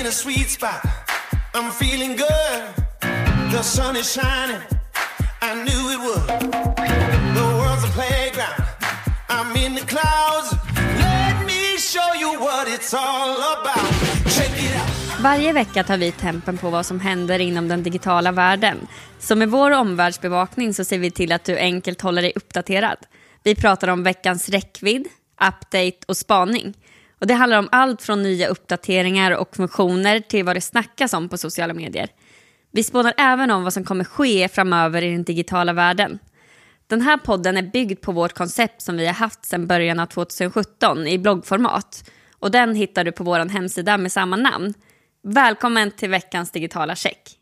in a sweet spot. I'm feeling good. The sun is shining. I knew it would. The world's a playground. I'm in the clouds. Let me show you what it's all about. Check it out. Varje vecka tar vi tempen på vad som händer inom den digitala världen. Så med vår omvärldsbevakning så ser vi till att du enkelt håller dig uppdaterad. Vi pratar om veckans räckvidd, update och spaning. Och det handlar om allt från nya uppdateringar och funktioner till vad det snackas om på sociala medier. Vi spånar även om vad som kommer ske framöver i den digitala världen. Den här podden är byggd på vårt koncept som vi har haft sedan början av 2017 i bloggformat. Och den hittar du på vår hemsida med samma namn. Välkommen till veckans digitala check.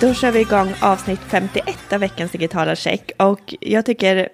Då kör vi igång avsnitt 51 av veckans digitala check. Och jag tycker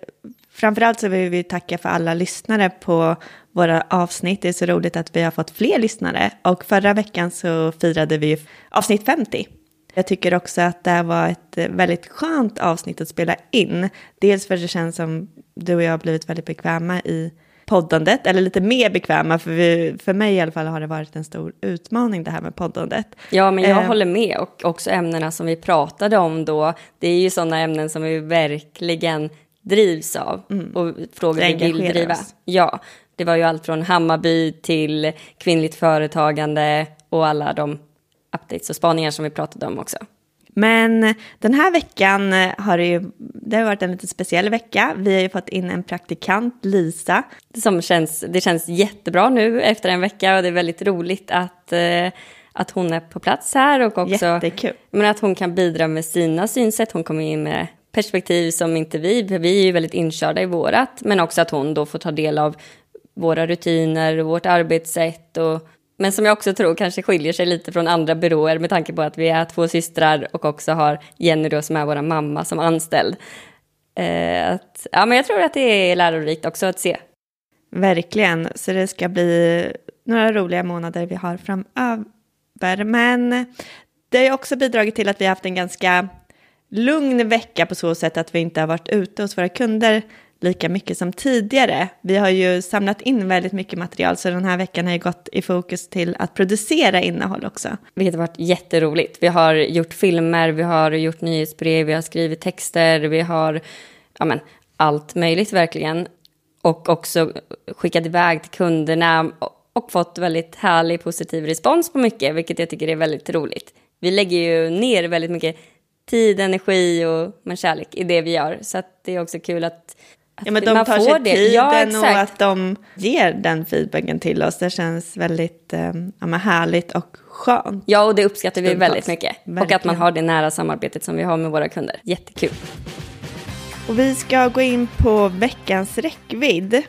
framförallt så vill vi tacka för alla lyssnare på våra avsnitt. Det är så roligt att vi har fått fler lyssnare. Och förra veckan så firade vi avsnitt 50. Jag tycker också att det här var ett väldigt skönt avsnitt att spela in. Dels för att det känns som du och jag har blivit väldigt bekväma i poddandet, eller lite mer bekväma, för, vi, för mig i alla fall har det varit en stor utmaning det här med poddandet. Ja, men jag Eh. håller med. Och också ämnena som vi pratade om då, det är ju sådana ämnen som vi verkligen drivs av. Och frågor vi vill driva. oss. Ja, det var ju allt från Hammarby till kvinnligt företagande och alla de updates och spaningar som vi pratade om också. Men den här veckan har det ju det har varit en lite speciell vecka. Vi har ju fått in en praktikant, Lisa. Som känns, det känns jättebra nu efter en vecka och det är väldigt roligt att, eh, att hon är på plats här och också Jättekul. men att hon kan bidra med sina synsätt. Hon kommer in med perspektiv som inte vi, för vi är ju väldigt inkörda i vårat, men också att hon då får ta del av våra rutiner och vårt arbetssätt och men som jag också tror kanske skiljer sig lite från andra byråer med tanke på att vi är två systrar och också har Jenny då som är vår mamma som anställd. Eh, att, ja, men jag tror att det är lärorikt också att se. Verkligen, så det ska bli några roliga månader vi har framöver. Men det har ju också bidragit till att vi har haft en ganska lugn vecka på så sätt att vi inte har varit ute hos våra kunder lika mycket som tidigare. Vi har ju samlat in väldigt mycket material så den här veckan har ju gått i fokus till att producera innehåll också. Vilket har varit jätteroligt. Vi har gjort filmer, vi har gjort nyhetsbrev, vi har skrivit texter, vi har ja, men, allt möjligt verkligen. Och också skickat iväg till kunderna och fått väldigt härlig positiv respons på mycket, vilket jag tycker är väldigt roligt. Vi lägger ju ner väldigt mycket tid, energi och men, kärlek i det vi gör. Så det är också kul att, att Ja, men de man tar får sig det. tiden Ja, och att de ger den feedbacken till oss. Det känns väldigt eh, ja, härligt och skönt. Ja, och det uppskattar vi Stundtals. väldigt mycket. Och att Verkligen. man har det nära samarbetet som vi har med våra kunder. Jättekul. Och vi ska gå in på veckans räckvidd.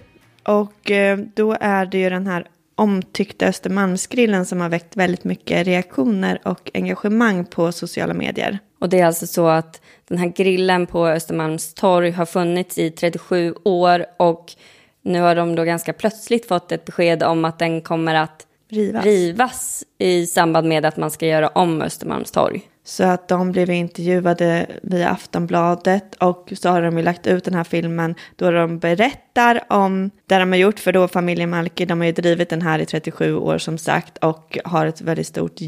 Och eh, då är det ju den här omtyckta Östermalmsgrillen som har väckt väldigt mycket reaktioner och engagemang på sociala medier. Och det är alltså så att den här grillen på Östermalmstorg har funnits i 37 år och nu har de då ganska plötsligt fått ett besked om att den kommer att Rivas. rivas i samband med att man ska göra om Östermalmstorg. Så att de blev intervjuade via Aftonbladet och så har de ju lagt ut den här filmen då de berättar om det de har gjort för då familjen Malki, de har ju drivit den här i 37 år som sagt och har ett väldigt stort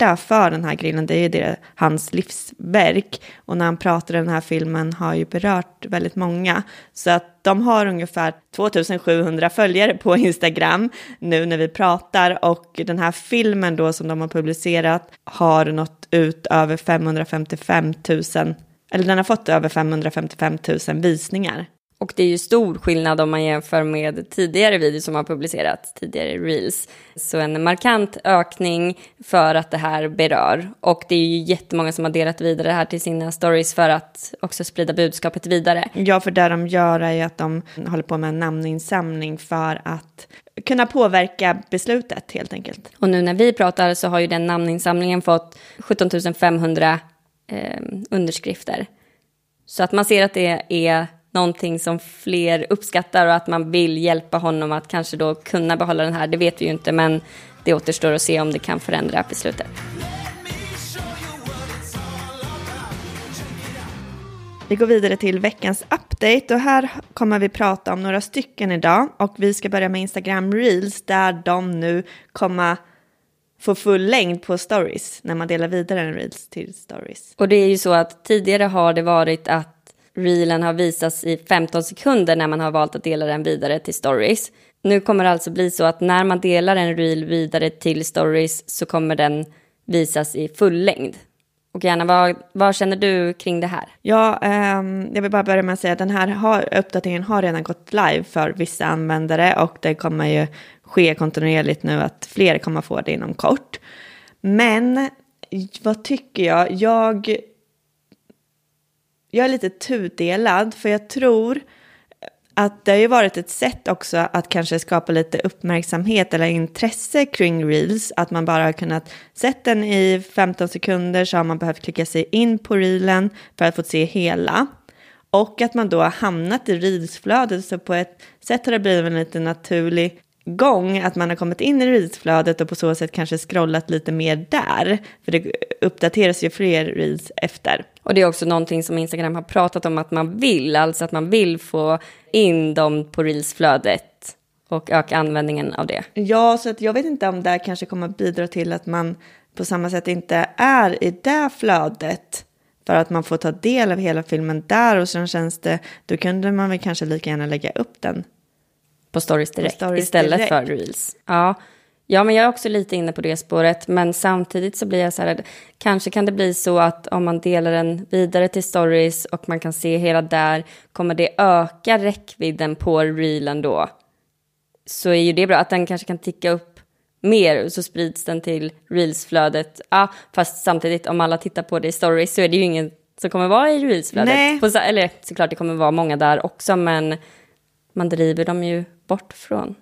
hjärta för den här grillen. Det är ju det, hans livsverk och när han pratar i den här filmen har ju berört väldigt många. Så att de har ungefär 2700 följare på Instagram nu när vi pratar och den här filmen då som de har publicerat har nått ut över 555 000, eller den har fått över 555 000 visningar. Och det är ju stor skillnad om man jämför med tidigare videos som har publicerats, tidigare reels. Så en markant ökning för att det här berör. Och det är ju jättemånga som har delat vidare det här till sina stories för att också sprida budskapet vidare. Ja, för det de gör är ju att de håller på med en namninsamling för att kunna påverka beslutet helt enkelt. Och nu när vi pratar så har ju den namninsamlingen fått 17 500 eh, underskrifter. Så att man ser att det är någonting som fler uppskattar och att man vill hjälpa honom att kanske då kunna behålla den här, det vet vi ju inte, men det återstår att se om det kan förändra beslutet. Vi går vidare till veckans update och här kommer vi prata om några stycken idag och vi ska börja med Instagram Reels där de nu kommer få full längd på stories när man delar vidare en Reels till stories. Och det är ju så att tidigare har det varit att reelen har visats i 15 sekunder när man har valt att dela den vidare till stories. Nu kommer det alltså bli så att när man delar en reel vidare till stories så kommer den visas i full längd. Och gärna, vad, vad känner du kring det här? Ja, eh, jag vill bara börja med att säga att den här har, uppdateringen har redan gått live för vissa användare och det kommer ju ske kontinuerligt nu att fler kommer få det inom kort. Men vad tycker jag? Jag, jag är lite tudelad för jag tror att det har ju varit ett sätt också att kanske skapa lite uppmärksamhet eller intresse kring reels. Att man bara har kunnat sett den i 15 sekunder så har man behövt klicka sig in på reelen för att få se hela. Och att man då har hamnat i reelsflödet så på ett sätt har det blivit en lite naturlig gång att man har kommit in i reelsflödet och på så sätt kanske scrollat lite mer där. För det uppdateras ju fler reels efter. Och det är också någonting som Instagram har pratat om att man vill, alltså att man vill få in dem på reelsflödet och öka användningen av det. Ja, så att jag vet inte om det kanske kommer bidra till att man på samma sätt inte är i det flödet för att man får ta del av hela filmen där och sen känns det, då kunde man väl kanske lika gärna lägga upp den på stories direkt på stories istället direkt. för reels. Ja. Ja, men jag är också lite inne på det spåret. Men samtidigt så blir jag så här, kanske kan det bli så att om man delar den vidare till stories och man kan se hela där, kommer det öka räckvidden på reelen då? Så är ju det bra, att den kanske kan ticka upp mer så sprids den till reelsflödet. Ja, fast samtidigt om alla tittar på det i stories så är det ju ingen som kommer vara i reelsflödet. Nej. På, eller såklart det kommer vara många där också men man driver dem ju bort från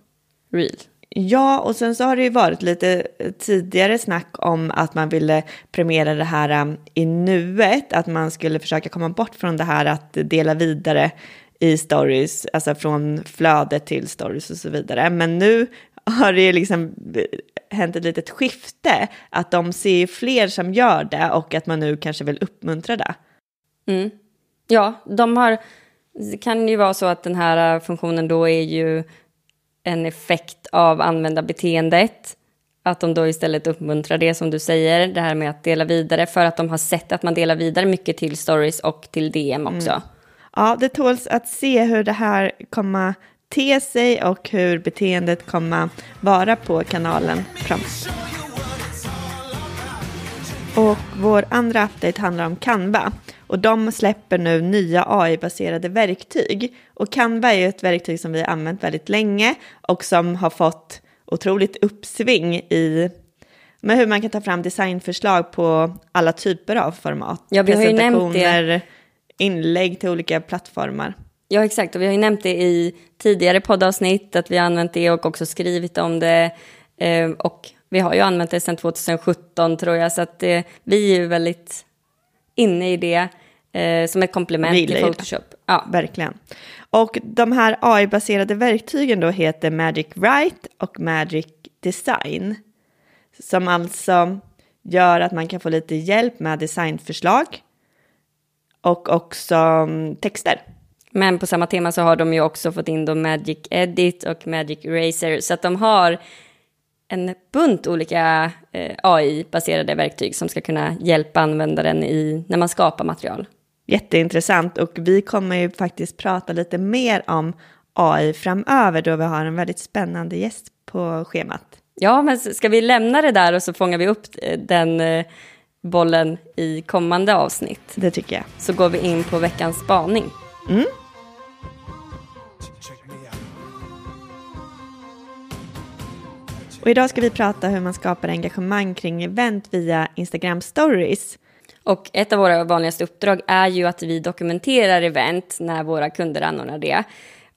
reel. Ja, och sen så har det ju varit lite eh, tidigare snack om att man ville premiera det här um, i nuet, att man skulle försöka komma bort från det här att dela vidare i stories, alltså från flödet till stories och så vidare. Men nu har det ju liksom eh, hänt ett litet skifte, att de ser fler som gör det och att man nu kanske vill uppmuntra det. Mm. Ja, de har, det kan ju vara så att den här eh, funktionen då är ju en effekt av användarbeteendet. Att de då istället uppmuntrar det som du säger, det här med att dela vidare, för att de har sett att man delar vidare mycket till stories och till DM också. Mm. Ja, det tåls att se hur det här kommer te sig och hur beteendet kommer vara på kanalen framåt. Och vår andra update handlar om Canva. Och de släpper nu nya AI-baserade verktyg. Och Canva är ju ett verktyg som vi har använt väldigt länge och som har fått otroligt uppsving i med hur man kan ta fram designförslag på alla typer av format. Ja, vi har ju nämnt det. inlägg till olika plattformar. Ja, exakt. Och vi har ju nämnt det i tidigare poddavsnitt, att vi har använt det och också skrivit om det. Eh, och vi har ju använt det sedan 2017 tror jag, så att eh, vi är ju väldigt inne i det eh, som ett komplement till Photoshop. Ja. Verkligen. Och de här AI-baserade verktygen då heter Magic Write och Magic Design. Som alltså gör att man kan få lite hjälp med designförslag och också mm, texter. Men på samma tema så har de ju också fått in då Magic Edit och Magic Eraser. Så att de har en bunt olika eh, AI-baserade verktyg som ska kunna hjälpa användaren i, när man skapar material. Jätteintressant och vi kommer ju faktiskt prata lite mer om AI framöver då vi har en väldigt spännande gäst på schemat. Ja, men ska vi lämna det där och så fångar vi upp eh, den eh, bollen i kommande avsnitt? Det tycker jag. Så går vi in på veckans spaning. Mm. Och idag ska vi prata hur man skapar engagemang kring event via Instagram stories. Och ett av våra vanligaste uppdrag är ju att vi dokumenterar event när våra kunder anordnar det.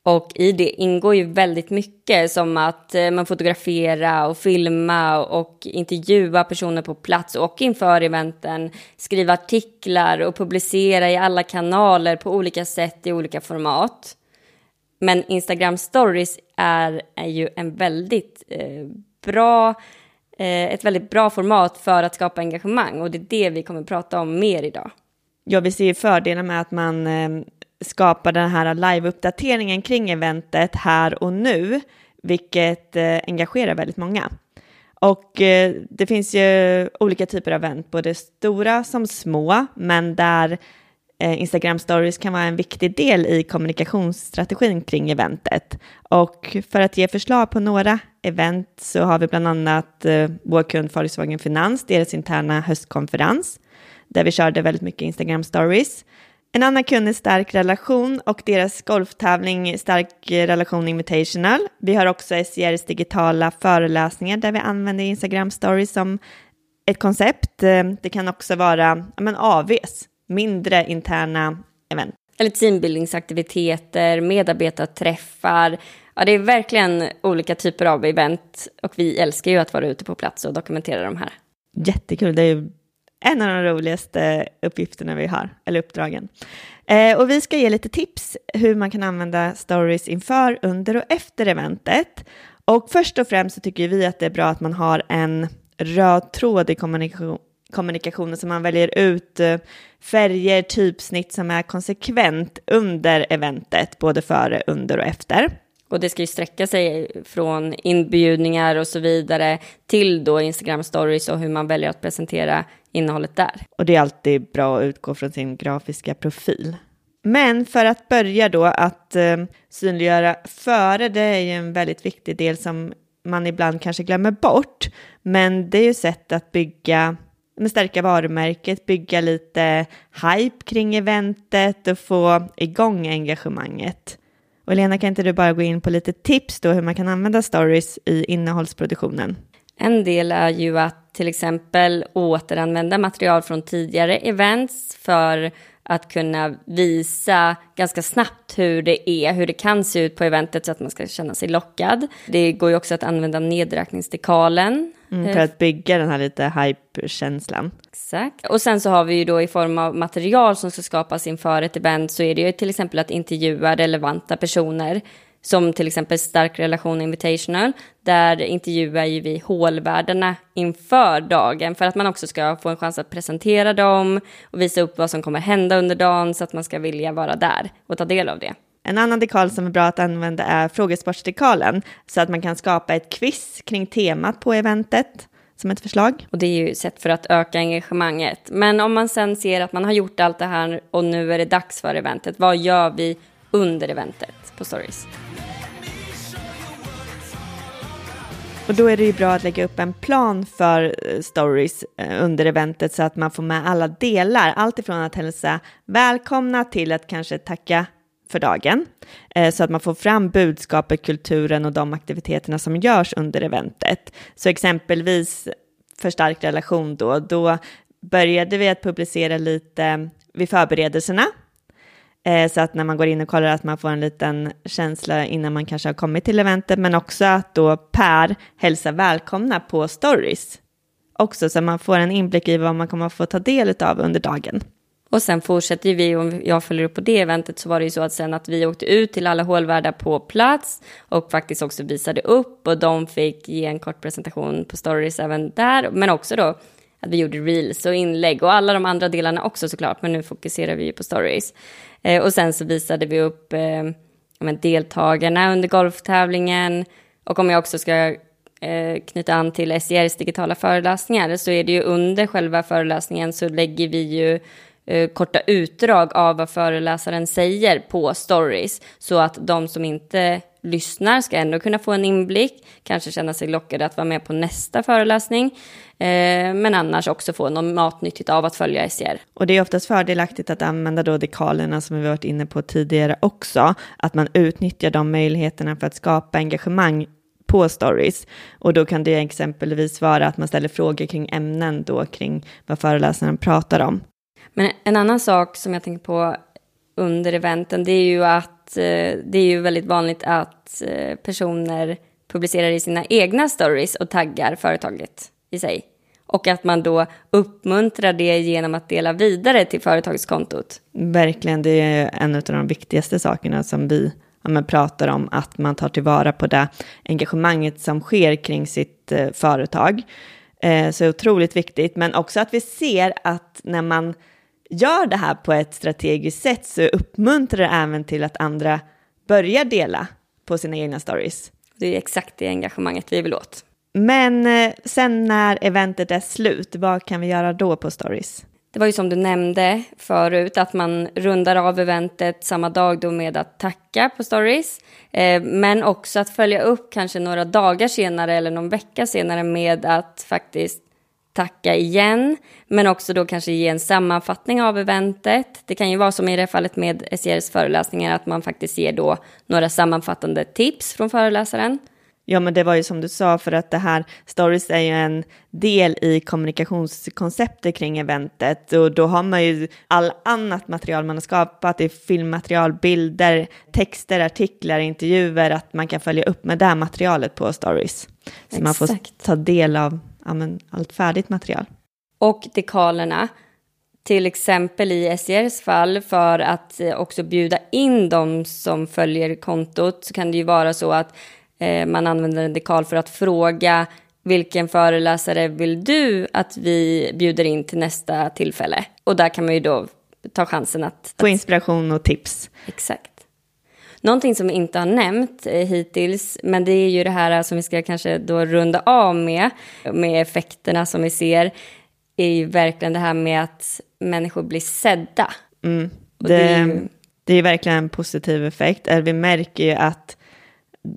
Och i det ingår ju väldigt mycket som att eh, man fotograferar och filma och intervjua personer på plats och inför eventen, skriva artiklar och publicera i alla kanaler på olika sätt i olika format. Men Instagram stories är, är ju en väldigt eh, bra, eh, ett väldigt bra format för att skapa engagemang och det är det vi kommer prata om mer idag. Ja, vi ser ju fördelar med att man eh, skapar den här live-uppdateringen kring eventet här och nu, vilket eh, engagerar väldigt många. Och eh, det finns ju olika typer av event, både stora som små, men där Eh, Instagram stories kan vara en viktig del i kommunikationsstrategin kring eventet. Och för att ge förslag på några event så har vi bland annat eh, vår kund Volkswagen Finans, deras interna höstkonferens, där vi körde väldigt mycket Instagram stories. En annan kund är Stark relation och deras golftävling Stark relation invitational. Vi har också SJRs digitala föreläsningar där vi använder Instagram stories som ett koncept. Eh, det kan också vara men, AVs, mindre interna event. Eller teambuildingsaktiviteter, medarbetarträffar. Ja, det är verkligen olika typer av event och vi älskar ju att vara ute på plats och dokumentera de här. Jättekul, det är en av de roligaste uppgifterna vi har, eller uppdragen. Eh, och vi ska ge lite tips hur man kan använda stories inför, under och efter eventet. Och först och främst så tycker vi att det är bra att man har en röd tråd i kommunikation, kommunikationen så man väljer ut eh, färger, typsnitt som är konsekvent under eventet, både före, under och efter. Och det ska ju sträcka sig från inbjudningar och så vidare till då Instagram stories och hur man väljer att presentera innehållet där. Och det är alltid bra att utgå från sin grafiska profil. Men för att börja då att eh, synliggöra före, det är ju en väldigt viktig del som man ibland kanske glömmer bort. Men det är ju sätt att bygga, stärka varumärket, bygga lite hype kring eventet och få igång engagemanget. Och Lena, kan inte du bara gå in på lite tips då hur man kan använda stories i innehållsproduktionen? En del är ju att till exempel återanvända material från tidigare events för att kunna visa ganska snabbt hur det är, hur det kan se ut på eventet så att man ska känna sig lockad. Det går ju också att använda nedräkningsdekalen. Mm, för att bygga den här lite hype-känslan. Exakt. Och sen så har vi ju då i form av material som ska skapas inför ett event så är det ju till exempel att intervjua relevanta personer som till exempel Stark relation invitational, där intervjuar ju vi hålvärdarna inför dagen för att man också ska få en chans att presentera dem och visa upp vad som kommer hända under dagen så att man ska vilja vara där och ta del av det. En annan dekal som är bra att använda är frågesportsdekalen så att man kan skapa ett quiz kring temat på eventet som ett förslag. Och det är ju sätt för att öka engagemanget. Men om man sen ser att man har gjort allt det här och nu är det dags för eventet, vad gör vi under eventet på Stories? Och då är det ju bra att lägga upp en plan för eh, stories eh, under eventet så att man får med alla delar. Allt ifrån att hälsa välkomna till att kanske tacka för dagen. Eh, så att man får fram budskapet, kulturen och de aktiviteterna som görs under eventet. Så exempelvis för stark relation då, då började vi att publicera lite vid förberedelserna Eh, så att när man går in och kollar att man får en liten känsla innan man kanske har kommit till eventet, men också att då Per hälsar välkomna på stories. Också så att man får en inblick i vad man kommer att få ta del av under dagen. Och sen fortsätter vi, om jag följer upp på det eventet så var det ju så att sen att vi åkte ut till alla hålvärdar på plats och faktiskt också visade upp och de fick ge en kort presentation på stories även där, men också då att vi gjorde reels och inlägg och alla de andra delarna också såklart, men nu fokuserar vi ju på stories. Eh, och sen så visade vi upp eh, deltagarna under golftävlingen. Och om jag också ska eh, knyta an till SJRs digitala föreläsningar så är det ju under själva föreläsningen så lägger vi ju eh, korta utdrag av vad föreläsaren säger på stories så att de som inte lyssnar ska ändå kunna få en inblick, kanske känna sig lockade att vara med på nästa föreläsning, men annars också få något matnyttigt av att följa SCR. Och det är oftast fördelaktigt att använda då dekalerna som vi varit inne på tidigare också, att man utnyttjar de möjligheterna för att skapa engagemang på stories. Och då kan det exempelvis vara att man ställer frågor kring ämnen då kring vad föreläsaren pratar om. Men en annan sak som jag tänker på under eventen, det är ju att eh, det är ju väldigt vanligt att eh, personer publicerar i sina egna stories och taggar företaget i sig. Och att man då uppmuntrar det genom att dela vidare till företagskontot. Verkligen, det är en av de viktigaste sakerna som vi ja, pratar om, att man tar tillvara på det engagemanget som sker kring sitt eh, företag. Eh, så otroligt viktigt, men också att vi ser att när man gör det här på ett strategiskt sätt så uppmuntrar det även till att andra börjar dela på sina egna stories. Det är exakt det engagemanget vi vill åt. Men eh, sen när eventet är slut, vad kan vi göra då på stories? Det var ju som du nämnde förut, att man rundar av eventet samma dag då med att tacka på stories. Eh, men också att följa upp kanske några dagar senare eller någon vecka senare med att faktiskt tacka igen, men också då kanske ge en sammanfattning av eventet. Det kan ju vara som i det fallet med SCRs föreläsningar, att man faktiskt ger då några sammanfattande tips från föreläsaren. Ja, men det var ju som du sa, för att det här stories är ju en del i kommunikationskonceptet kring eventet och då har man ju all annat material man har skapat, det är filmmaterial, bilder, texter, artiklar, intervjuer, att man kan följa upp med det här materialet på stories. Så Exakt. man får ta del av ja, men, allt färdigt material. Och dekalerna, till exempel i SCRs fall, för att eh, också bjuda in de som följer kontot, så kan det ju vara så att man använder en dekal för att fråga vilken föreläsare vill du att vi bjuder in till nästa tillfälle? Och där kan man ju då ta chansen att... Få inspiration och tips. Exakt. Någonting som vi inte har nämnt eh, hittills, men det är ju det här som vi ska kanske då runda av med, med effekterna som vi ser, är ju verkligen det här med att människor blir sedda. Mm. Det, det, är ju... det är verkligen en positiv effekt. Vi märker ju att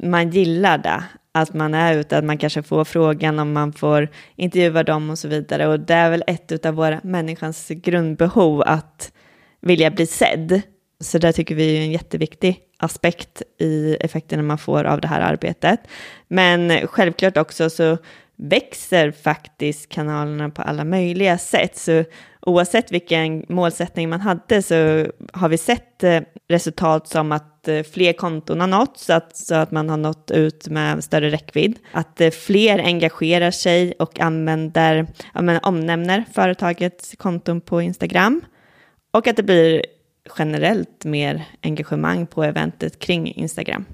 man gillar det, att man är ute, att man kanske får frågan om man får intervjua dem och så vidare. Och det är väl ett av våra människans grundbehov att vilja bli sedd. Så det tycker vi är en jätteviktig aspekt i effekterna man får av det här arbetet. Men självklart också så växer faktiskt kanalerna på alla möjliga sätt. Så oavsett vilken målsättning man hade så har vi sett eh, resultat som att eh, fler konton har nåtts, så att, så att man har nått ut med större räckvidd. Att eh, fler engagerar sig och använder, ja, men, omnämner företagets konton på Instagram. Och att det blir generellt mer engagemang på eventet kring Instagram.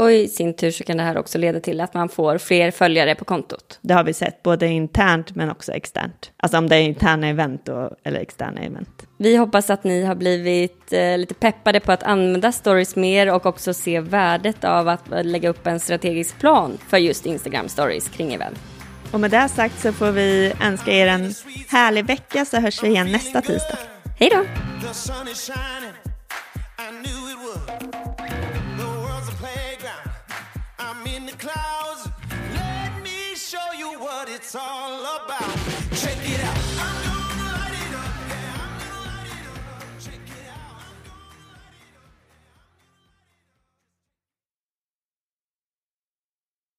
Och i sin tur så kan det här också leda till att man får fler följare på kontot. Det har vi sett, både internt men också externt. Alltså om det är interna event och, eller externa event. Vi hoppas att ni har blivit eh, lite peppade på att använda stories mer och också se värdet av att lägga upp en strategisk plan för just Instagram stories kring event. Och med det sagt så får vi önska er en härlig vecka så hörs vi igen nästa tisdag. Hej då! All